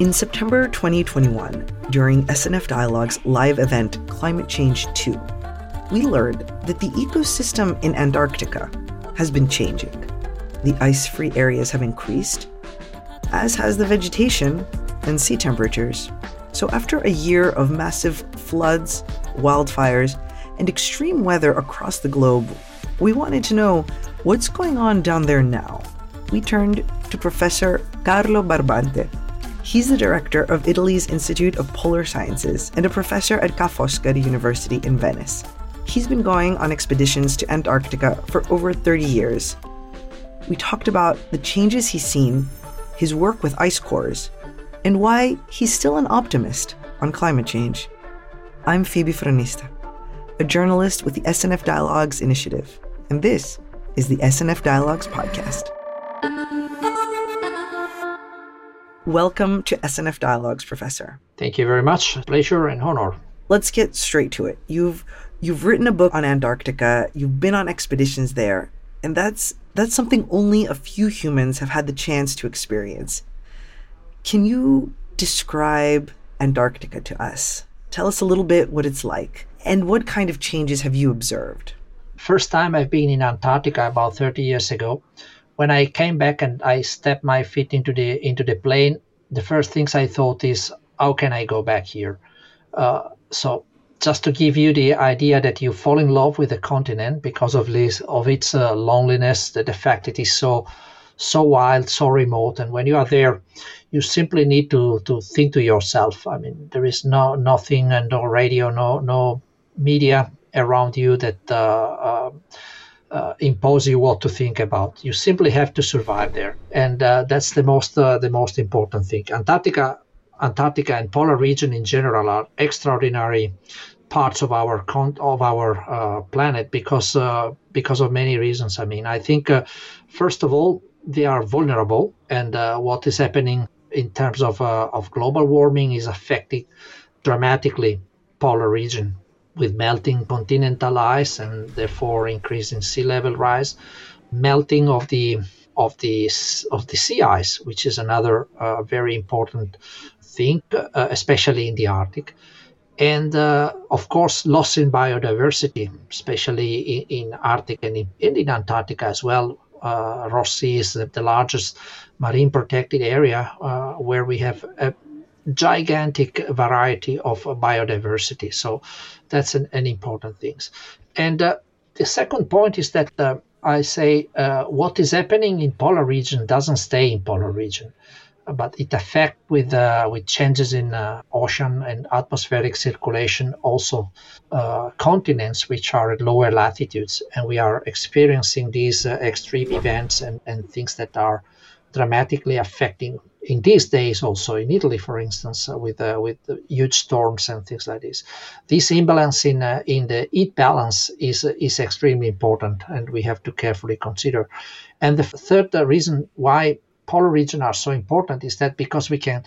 In September 2021, during SNF Dialogue's live event Climate Change 2, we learned that the ecosystem in Antarctica has been changing. The ice free areas have increased, as has the vegetation and sea temperatures. So, after a year of massive floods, wildfires, and extreme weather across the globe, we wanted to know what's going on down there now. We turned to Professor Carlo Barbante. He's the director of Italy's Institute of Polar Sciences and a professor at Ca' Foscari University in Venice. He's been going on expeditions to Antarctica for over 30 years. We talked about the changes he's seen, his work with ice cores, and why he's still an optimist on climate change. I'm Phoebe Fronista, a journalist with the SNF Dialogues Initiative, and this is the SNF Dialogues Podcast. Welcome to SNF Dialogues, Professor. Thank you very much. Pleasure and honor. Let's get straight to it. You've you've written a book on Antarctica, you've been on expeditions there, and that's that's something only a few humans have had the chance to experience. Can you describe Antarctica to us? Tell us a little bit what it's like and what kind of changes have you observed? First time I've been in Antarctica about 30 years ago. When I came back and I stepped my feet into the into the plane, the first things I thought is, how can I go back here? Uh, so just to give you the idea that you fall in love with the continent because of this of its uh, loneliness, the, the fact it is so so wild, so remote, and when you are there, you simply need to to think to yourself. I mean, there is no nothing and no radio, no no media around you that uh, uh, uh, impose you what to think about. You simply have to survive there, and uh, that's the most uh, the most important thing. Antarctica, Antarctica, and polar region in general are extraordinary parts of our con- of our uh, planet because because of many reasons. I mean, I think first of all they are vulnerable, and what is happening in terms of of global warming is affecting dramatically polar region with melting continental ice and therefore increasing sea level rise, melting of the of the of the sea ice, which is another uh, very important thing, uh, especially in the Arctic, and uh, of course loss in biodiversity, especially in, in Arctic and in, in Antarctica as well. Uh, Ross Sea is the, largest marine protected area uh, where we have a gigantic variety of biodiversity. So that's an, an important thing. And uh, the second point is that uh, I say uh, what is happening in polar region doesn't stay in polar region, but it affect with uh, with changes in uh, ocean and atmospheric circulation also uh, continents which are at lower latitudes, and we are experiencing these extreme events and, and things that are dramatically affecting in these days also in Italy, for instance, uh, with uh, with huge storms and things like this. This imbalance in uh, in the heat balance is is extremely important, and we have to carefully consider. And the third reason why polar regions are so important is that because we can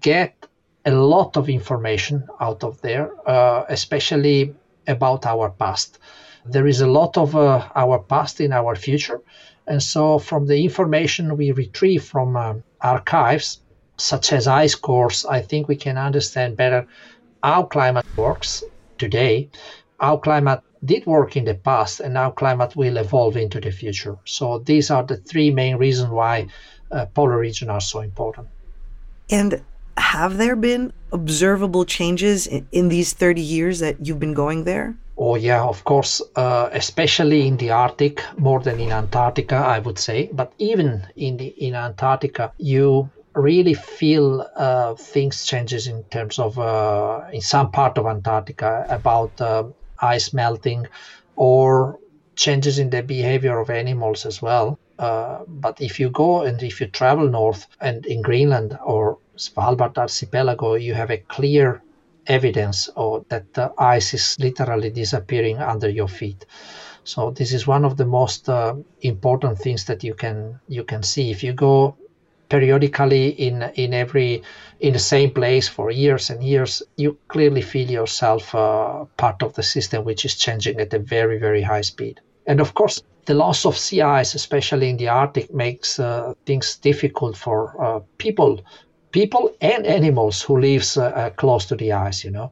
get a lot of information out of there, uh, especially about our past. There is a lot of uh, our past in our future, and so, from the information we retrieve from uh, archives, such as ice cores, I think we can understand better how climate works today, how climate did work in the past, and how climate will evolve into the future. So, these are the three main reasons why uh, polar regions are so important. And have there been observable changes in, in these 30 years that you've been going there? Oh yeah, of course, uh, especially in the Arctic, more than in Antarctica, I would say. But even in the in Antarctica, you really feel uh, things changes in terms of uh, in some part of Antarctica about uh, ice melting or changes in the behavior of animals as well. Uh, but if you go and if you travel north and in Greenland or Svalbard archipelago, you have a clear evidence or that the ice is literally disappearing under your feet. So this is one of the most uh, important things that you can you can see if you go periodically in in every in the same place for years and years you clearly feel yourself uh, part of the system which is changing at a very very high speed And of course, the loss of sea ice, especially in the Arctic, makes uh, things difficult for uh, people, people and animals who lives uh, uh close to the ice. You know,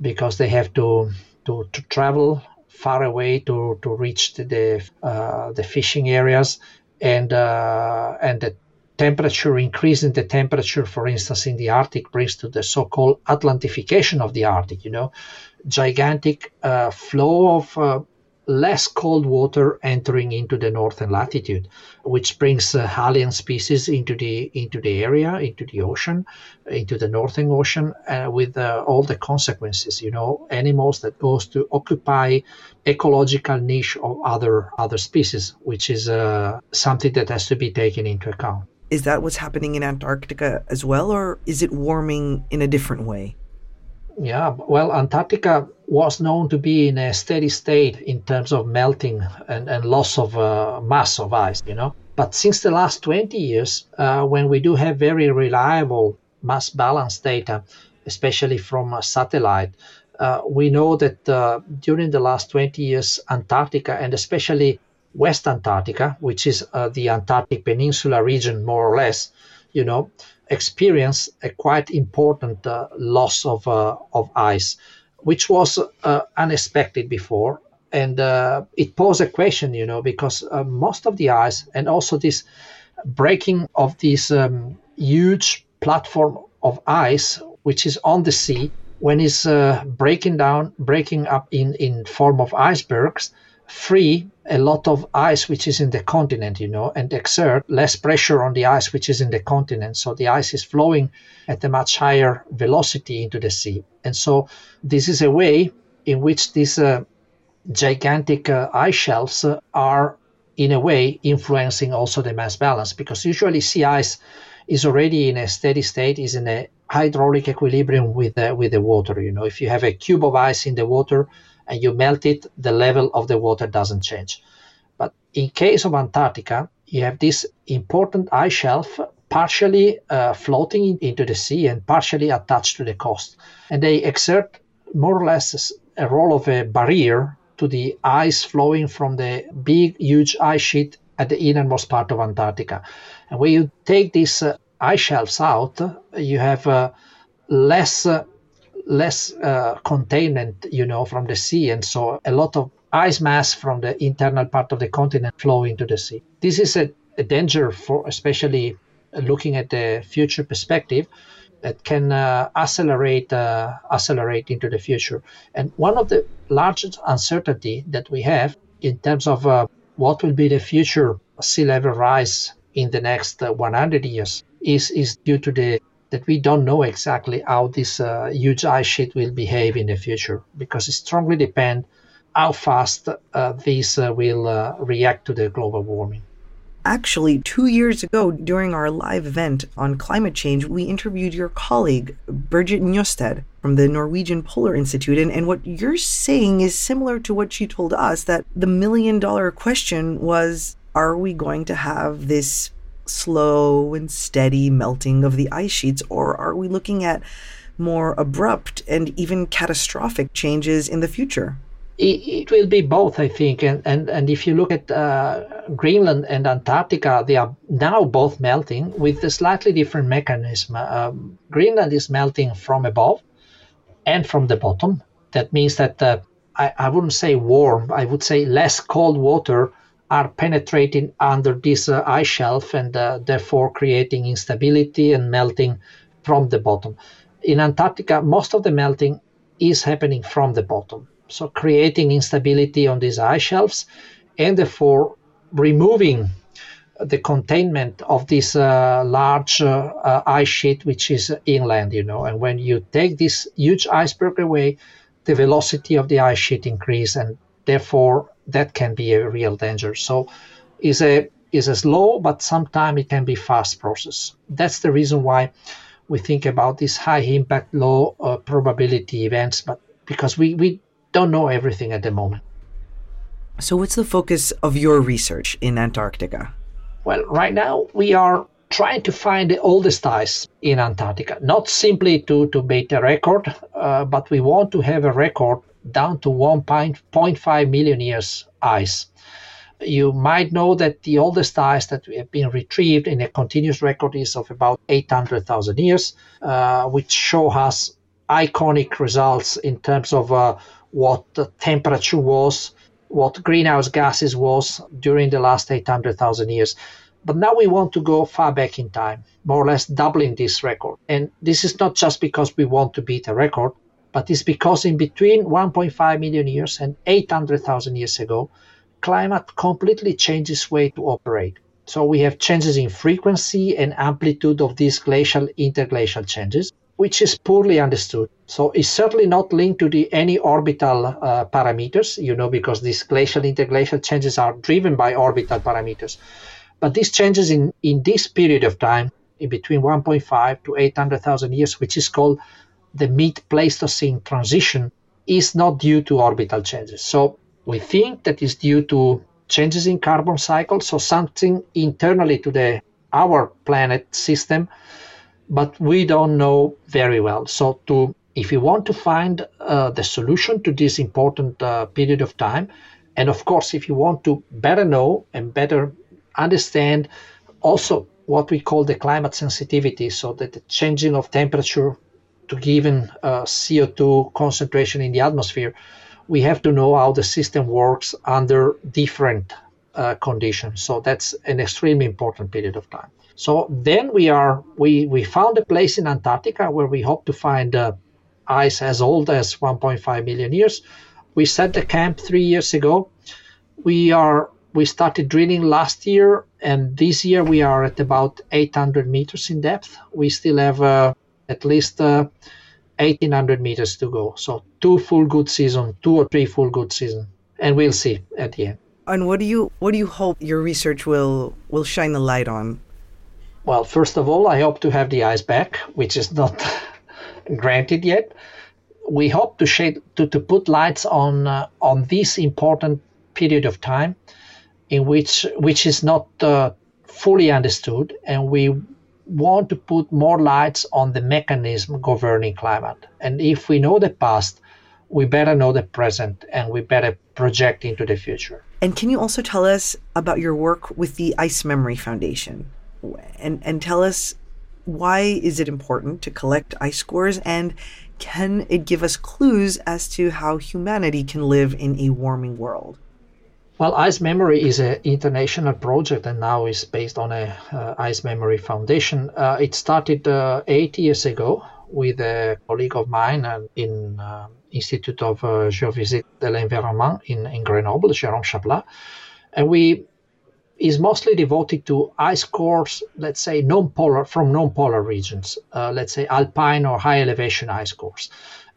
because they have to to, to travel far away to, to reach the the, uh, the fishing areas, and uh, and the temperature increasing the temperature, for instance, in the Arctic brings to the so-called Atlantification of the Arctic. You know, gigantic flow of less cold water entering into the northern latitude, which brings uh, alien species into the into the area, into the ocean, into the northern ocean, uh, with uh, all the consequences. You know, animals that goes to occupy ecological niche of other other species, which is uh, something that has to be taken into account. Is that what's happening in Antarctica as well, or is it warming in a different way? Yeah, well, Antarctica was known to be in a steady state in terms of melting and, and loss of uh, mass of ice, you know. But since the last 20 years, uh, when we do have very reliable mass balance data, especially from a satellite, uh, we know that uh, during the last 20 years, Antarctica and especially West Antarctica, which is uh, the Antarctic Peninsula region more or less, you know, experience a quite important uh, loss of, of ice, which was uh, unexpected before. And uh, it posed a question, you know, because uh, most of the ice and also this breaking of this um, huge platform of ice, which is on the sea, when it's uh, breaking down, breaking up in, in form of icebergs, free a lot of ice which is in the continent, you know, and exert less pressure on the ice which is in the continent. So the ice is flowing at a much higher velocity into the sea. And so this is a way in which these uh, gigantic uh, ice shelves uh, are, in a way, influencing also the mass balance because usually sea ice is already in a steady state, is in a hydraulic equilibrium with uh, with the water. You know, if you have a cube of ice in the water, and you melt it, the level of the water doesn't change. But in case of Antarctica, you have this important ice shelf partially uh, floating into the sea and partially attached to the coast. And they exert more or less a role of a barrier to the ice flowing from the big, huge ice sheet at the innermost part of Antarctica. And when you take these uh, ice shelves out, you have uh, less uh, less uh, containment, you know, from the sea, and so a lot of ice mass from the internal part of the continent flow into the sea. This is a, a danger for, especially looking at the future perspective, that can uh, accelerate uh, accelerate into the future. And one of the largest uncertainty that we have in terms of uh, what will be the future sea level rise in the next uh, 100 years is is due to the that we don't know exactly how this uh, huge ice sheet will behave in the future because it strongly depends how fast uh, this uh, will uh, react to the global warming. Actually, two years ago, during our live event on climate change, we interviewed your colleague, Birgit Njåstad from the Norwegian Polar Institute. And, and what you're saying is similar to what she told us that the million dollar question was are we going to have this slow and steady melting of the ice sheets, or are we looking at more abrupt and even catastrophic changes in the future? It, will be both, I think. And, and, and if you look at uh, Greenland and Antarctica, they are now both melting with a slightly different mechanism. Um, Greenland is melting from above and from the bottom. That means that uh, I, I wouldn't say warm, I would say less cold water are penetrating under this uh, ice shelf and uh, therefore creating instability and melting from the bottom. In Antarctica, most of the melting is happening from the bottom, so creating instability on these ice shelves and therefore removing the containment of this uh, large uh, uh, ice sheet which is inland you know and when you take this huge iceberg away the velocity of the ice sheet increase and therefore that can be a real danger. So is a is a slow but sometimes it can be fast process. That's the reason why we think about these high impact, low uh, probability events, but because we, we don't know everything at the moment. So, what's the focus of your research in Antarctica? Well, right now we are trying to find the oldest ice in Antarctica, not simply to, to beat a record, uh, but we want to have a record down to 1.5 million years ice. You might know that the oldest ice that we have been retrieved in a continuous record is of about 800,000 years, uh, which show us iconic results in terms of uh, what the temperature was, what greenhouse gases was during the last 800,000 years. But now we want to go far back in time, more or less doubling this record. And this is not just because we want to beat a record, but it's because in between 1.5 million years and 800,000 years ago, climate completely changed its way to operate. So we have changes in frequency and amplitude of these glacial interglacial changes, which is poorly understood. So it's certainly not linked to the any orbital uh, parameters, you know, because these glacial interglacial changes are driven by orbital parameters. But these changes in, in this period of time, in between 1.5 to 800,000 years, which is called the mid Pleistocene transition, is not due to orbital changes. So we think that is due to changes in carbon cycle, so something internally to the our planet system, but we don't know very well. So to if you want to find uh, the solution to this important uh, period of time, and of course, if you want to better know and better understand also what we call the climate sensitivity, so that the changing of temperature to given uh, CO2 concentration in the atmosphere, we have to know how the system works under different uh, conditions. So that's an extremely important period of time. So then we are we we found a place in Antarctica where we hope to find uh, ice as old as 1.5 million years. We set the camp three years ago. We are we started drilling last year, and this year we are at about 800 meters in depth. We still have uh, at least uh, 1800 meters to go. So two full good season, two or three full good season, and we'll see at the end. And what do you what do you hope your research will will shine the light on? Well, first of all, I hope to have the ice back, which is not granted yet. We hope to shade to, to put lights on uh, on this important period of time, in which which is not uh, fully understood, and we want to put more lights on the mechanism governing climate. And if we know the past, we better know the present and we better project into the future. And can you also tell us about your work with the Ice Memory Foundation? And and tell us why is it important to collect ice cores and can it give us clues as to how humanity can live in a warming world? Well, Ice Memory is an international project and now is based on a uh, Ice Memory Foundation. Uh, it started uh, eight years ago with a colleague of mine in uh, Institute of uh, Geophysique de l'Environnement in, in Grenoble, Jérôme Chappellaz. And we is mostly devoted to ice cores, let's say non-polar from non-polar regions, uh, let's say alpine or high elevation ice cores.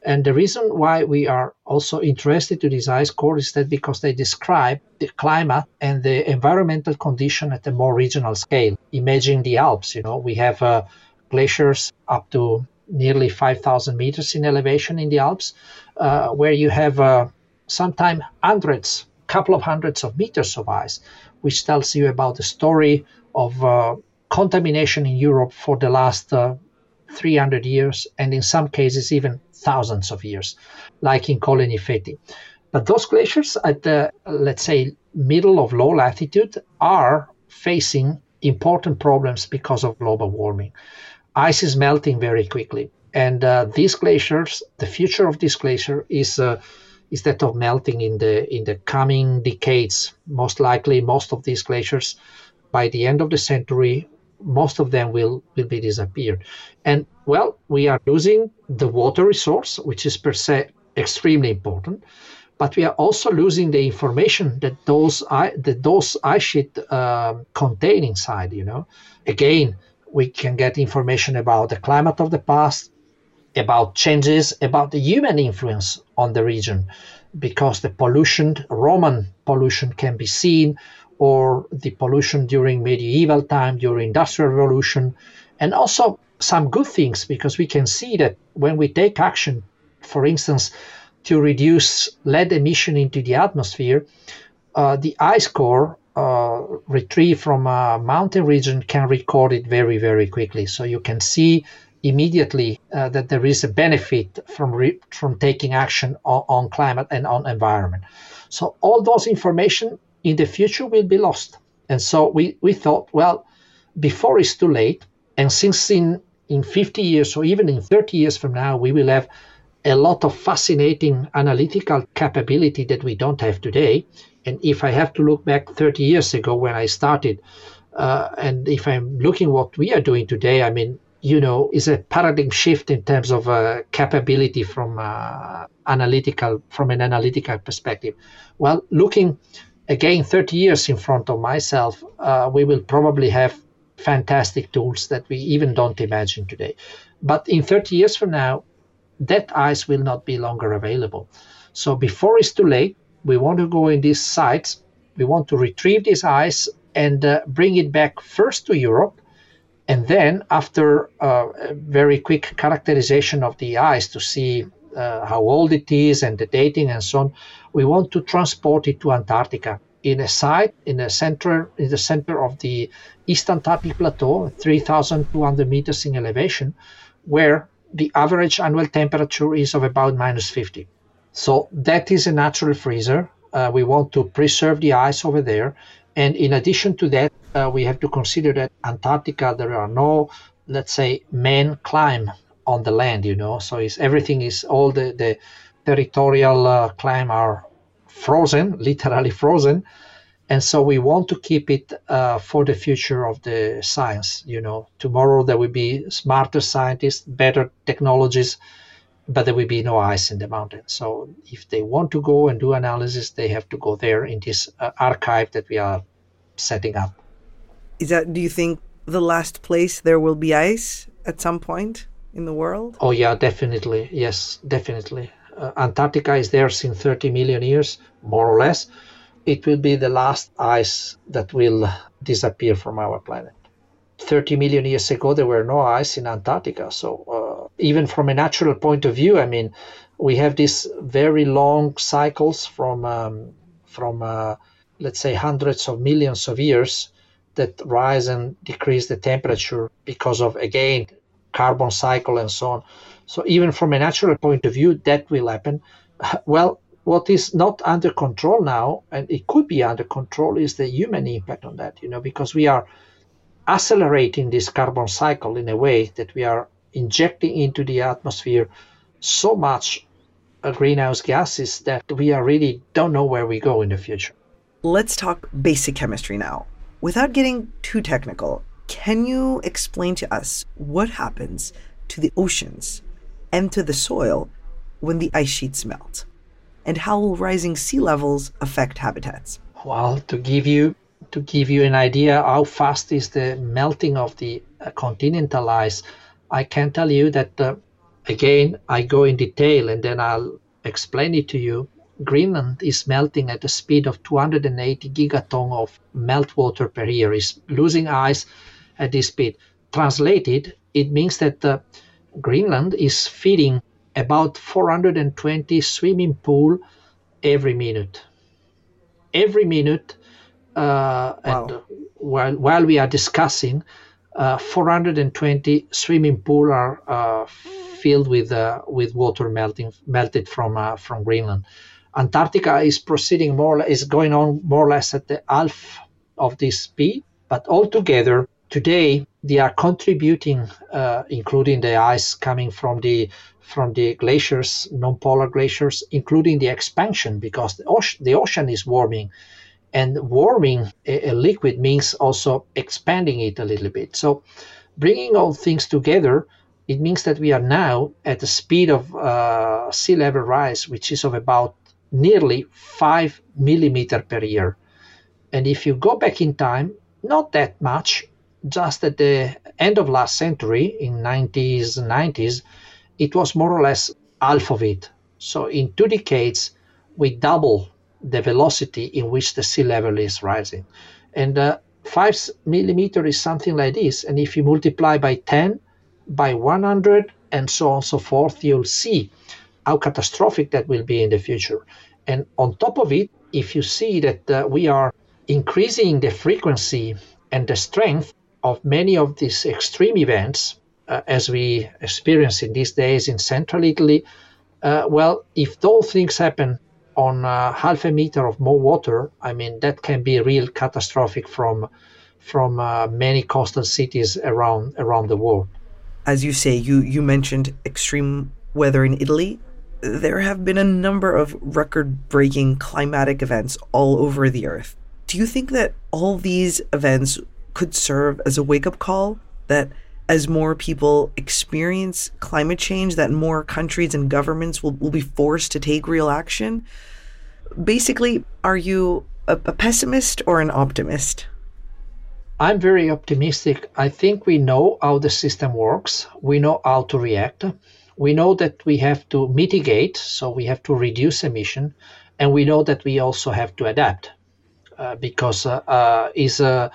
And the reason why we are also interested to these ice cores is that because they describe the climate and the environmental condition at a more regional scale. Imagine the Alps, you know, we have uh, glaciers up to nearly 5,000 meters in elevation in the Alps, uh, where you have uh, sometimes hundreds, couple of hundreds of meters of ice, which tells you about the story of uh, contamination in Europe for the last uh, 300 years, and in some cases even thousands of years, like in Colle Gnifetti. But those glaciers at the, let's say, middle of low latitude are facing important problems because of global warming. Ice is melting very quickly. And uh, these glaciers, the future of this glacier is uh, is that of melting in the in the coming decades. Most likely, most of these glaciers, by the end of the century, most of them will will be disappeared. And well we are losing the water resource which is per se extremely important but we are also losing the information that those I, that those ice sheet uh, contain inside you know. Again we can get information about the climate of the past about changes about the human influence on the region because the pollution roman pollution can be seen or the pollution during medieval time, during industrial revolution, and also some good things because we can see that when we take action, for instance, to reduce lead emission into the atmosphere, uh, the ice core uh, retrieved from a mountain region can record it very, very quickly. So you can see immediately uh, that there is a benefit from re- from taking action on, on, climate and on environment. So all those information in the future will be lost. And so we, we thought, well, before it's too late, and since in in 50 years or even in 30 years from now we will have a lot of fascinating analytical capability that we don't have today. And if I have to look back 30 years ago when I started, uh, and if I'm looking what we are doing today, I mean, you know, is a paradigm shift in terms of uh, capability from uh, analytical, from an analytical perspective. Well, looking again 30 years in front of myself, uh, we will probably have fantastic tools that we even don't imagine today. But in 30 years from now, that ice will not be longer available. So before it's too late, we want to go in these sites. We want to retrieve this ice and uh, bring it back first to Europe. And then, after uh, a very quick characterization of the ice to see uh, how old it is and the dating and so on, we want to transport it to Antarctica in a site in the center in the center of the East Antarctic Plateau, 3,200 meters in elevation, where the average annual temperature is of about minus 50. So that is a natural freezer. Uh, we want to preserve the ice over there. And in addition to that, uh, we have to consider that Antarctica, there are no, let's say, man climb on the land, you know. So it's, everything is, all the, the territorial uh, climb are frozen, literally frozen. And so we want to keep it uh, for the future of the science you know. Tomorrow there will be smarter scientists better technologies but there will be no ice in the mountain. So if they want to go and do analysis they have to go there in this uh, archive that we are setting up. Is that do you think the last place there will be ice at some point in the world? Oh yeah definitely. Yes definitely uh, antarctica is there since 30 million years more or less it will be the last ice that will disappear from our planet. 30 million years ago, there were no ice in Antarctica. So, uh, even from a natural point of view, I mean, we have these very long cycles from, um, from uh, let's say, hundreds of millions of years that rise and decrease the temperature because of, again, carbon cycle and so on. So, even from a natural point of view, that will happen. Well, what is not under control now, and it could be under control, is the human impact on that, you know, because we are accelerating this carbon cycle in a way that we are injecting into the atmosphere so much uh, greenhouse gases that we are really don't know where we go in the future. Let's talk basic chemistry now. Without getting too technical, can you explain to us what happens to the oceans to the soil when the ice sheets melt? and how will rising sea levels affect habitats? Well, to give you to give you an idea how fast is the melting of the uh, continental ice, I can tell you that uh, again I go in detail and then I'll explain it to you. Greenland is melting at a speed of 280 gigaton of meltwater per year. Is losing ice at this speed. Translated, it means that uh, Greenland is feeding about 420 swimming pool every minute. Every minute, uh, wow. and while while we are discussing, uh, 420 swimming pool are uh, filled with uh, with water melting melted from uh, from Greenland. Antarctica is proceeding more is going on more or less at the half of this speed, but altogether today they are contributing, uh, including the ice coming from the from the glaciers, non-polar glaciers, including the expansion, because the ocean, the ocean is warming, and warming a, a, liquid means also expanding it a little bit. So, bringing all things together, it means that we are now at the speed of uh, sea level rise, which is of about nearly five millimeter per year. And if you go back in time, not that much, just at the end of last century, in 90s, 90s, it was more or less half of it. So in two decades, we double the velocity in which the sea level is rising. And uh, five millimeter is something like this. And if you multiply by 10, by 100, and so on and so forth, you'll see how catastrophic that will be in the future. And on top of it, if you see that uh, we are increasing the frequency and the strength of many of these extreme events, uh, as we experience in these days in central Italy, uh, well, if those things happen on uh, half a meter of more water, I mean that can be real catastrophic from from uh, many coastal cities around around the world. As you say, you you mentioned extreme weather in Italy. There have been a number of record-breaking climatic events all over the earth. Do you think that all these events could serve as a wake-up call that as more people experience climate change, that more countries and governments will, will be forced to take real action. Basically, are you a, a pessimist or an optimist? I'm very optimistic. I think we know how the system works, we know how to react. We know that we have to mitigate, so we have to reduce emission, and we know that we also have to adapt uh, because uh, uh, is a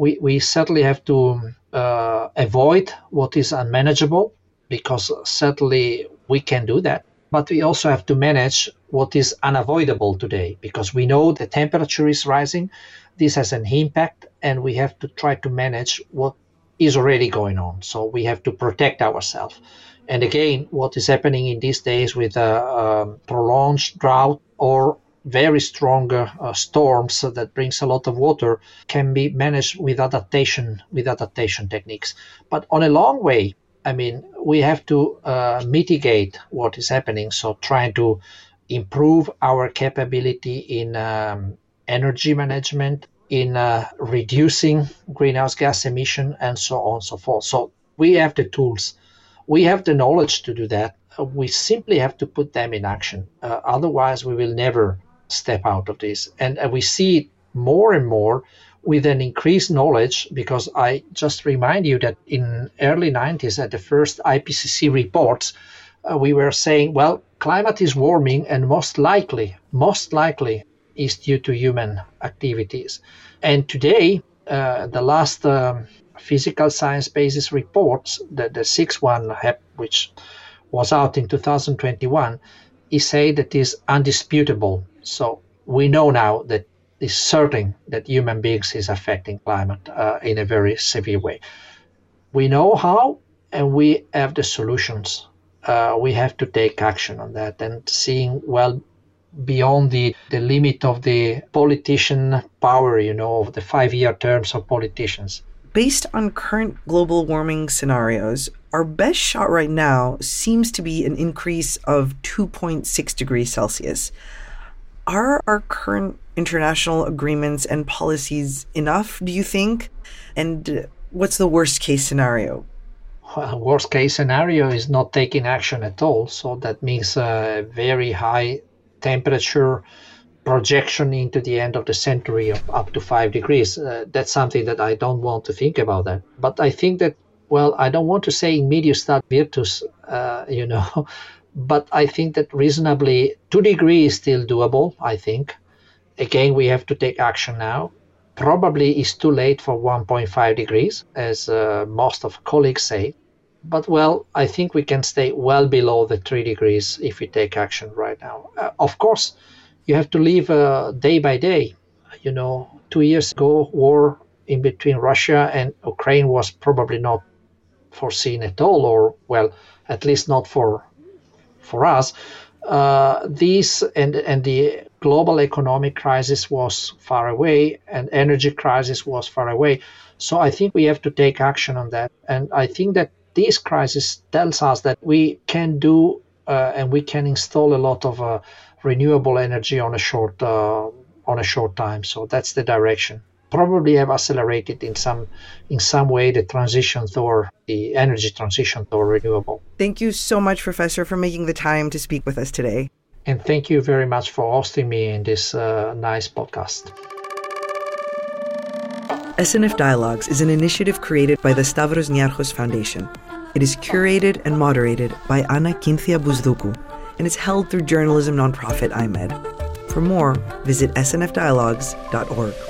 we, we certainly have to uh, avoid what is unmanageable because certainly we can do that. But we also have to manage what is unavoidable today because we know the temperature is rising. This has an impact, and we have to try to manage what is already going on. So we have to protect ourselves. And again, what is happening in these days with a, a prolonged drought or very strong uh, storms that brings a lot of water can be managed with adaptation with adaptation techniques. But on a long way i mean we have to uh, mitigate what is happening. So trying to improve our capability in um, energy management in uh, reducing greenhouse gas emission and so on and so forth. So we have the tools. We have the knowledge to do that. We simply have to put them in action. Uh, otherwise we will never step out of this. And we see it more and more with an increased knowledge because I just remind you that in early 90s at the first IPCC reports, uh, we were saying, well, climate is warming and most likely, most likely is due to human activities. And today, uh, the last um, physical science basis reports, the, the sixth one, which was out in 2021, is say that is undisputable so we know now that it's certain that human beings is affecting climate uh, in a very severe way. We know how, and we have the solutions. Uh, we have to take action on that and seeing well beyond the, the limit of the politician power, you know, of the five year terms of politicians. Based on current global warming scenarios, our best shot right now seems to be an increase of 2.6 degrees Celsius are our current international agreements and policies enough, do you think? And what's the worst case scenario? Well, worst case scenario is not taking action at all. So that means a very high temperature projection into the end of the century of up to five degrees. Uh, that's something that I don't want to think about that. But I think that, well, I don't want to say in medio stat virtus, uh, you know, but I think that reasonably two degrees is still doable. I think. Again, we have to take action now. Probably it's too late for 1.5 degrees, as uh, most of colleagues say. But well, I think we can stay well below the three degrees if we take action right now. Uh, of course, you have to live uh, day by day. You know, two years ago, war in between Russia and Ukraine was probably not foreseen at all, or well, at least not for for us, uh, these and and the global economic crisis was far away, and energy crisis was far away. So I think we have to take action on that, and I think that this crisis tells us that we can do uh, and we can install a lot of uh, renewable energy on a short uh, on a short time. So that's the direction probably have accelerated in some in some way the transition toward the energy transition toward renewable. Thank you so much, Professor, for making the time to speak with us today. And thank you very much for hosting me in this uh, nice podcast. SNF Dialogues is an initiative created by the Stavros Niarchos Foundation. It is curated and moderated by Anna Kinthia Buzdoukou and is held through journalism nonprofit IMED. For more, visit snfdialogues.org.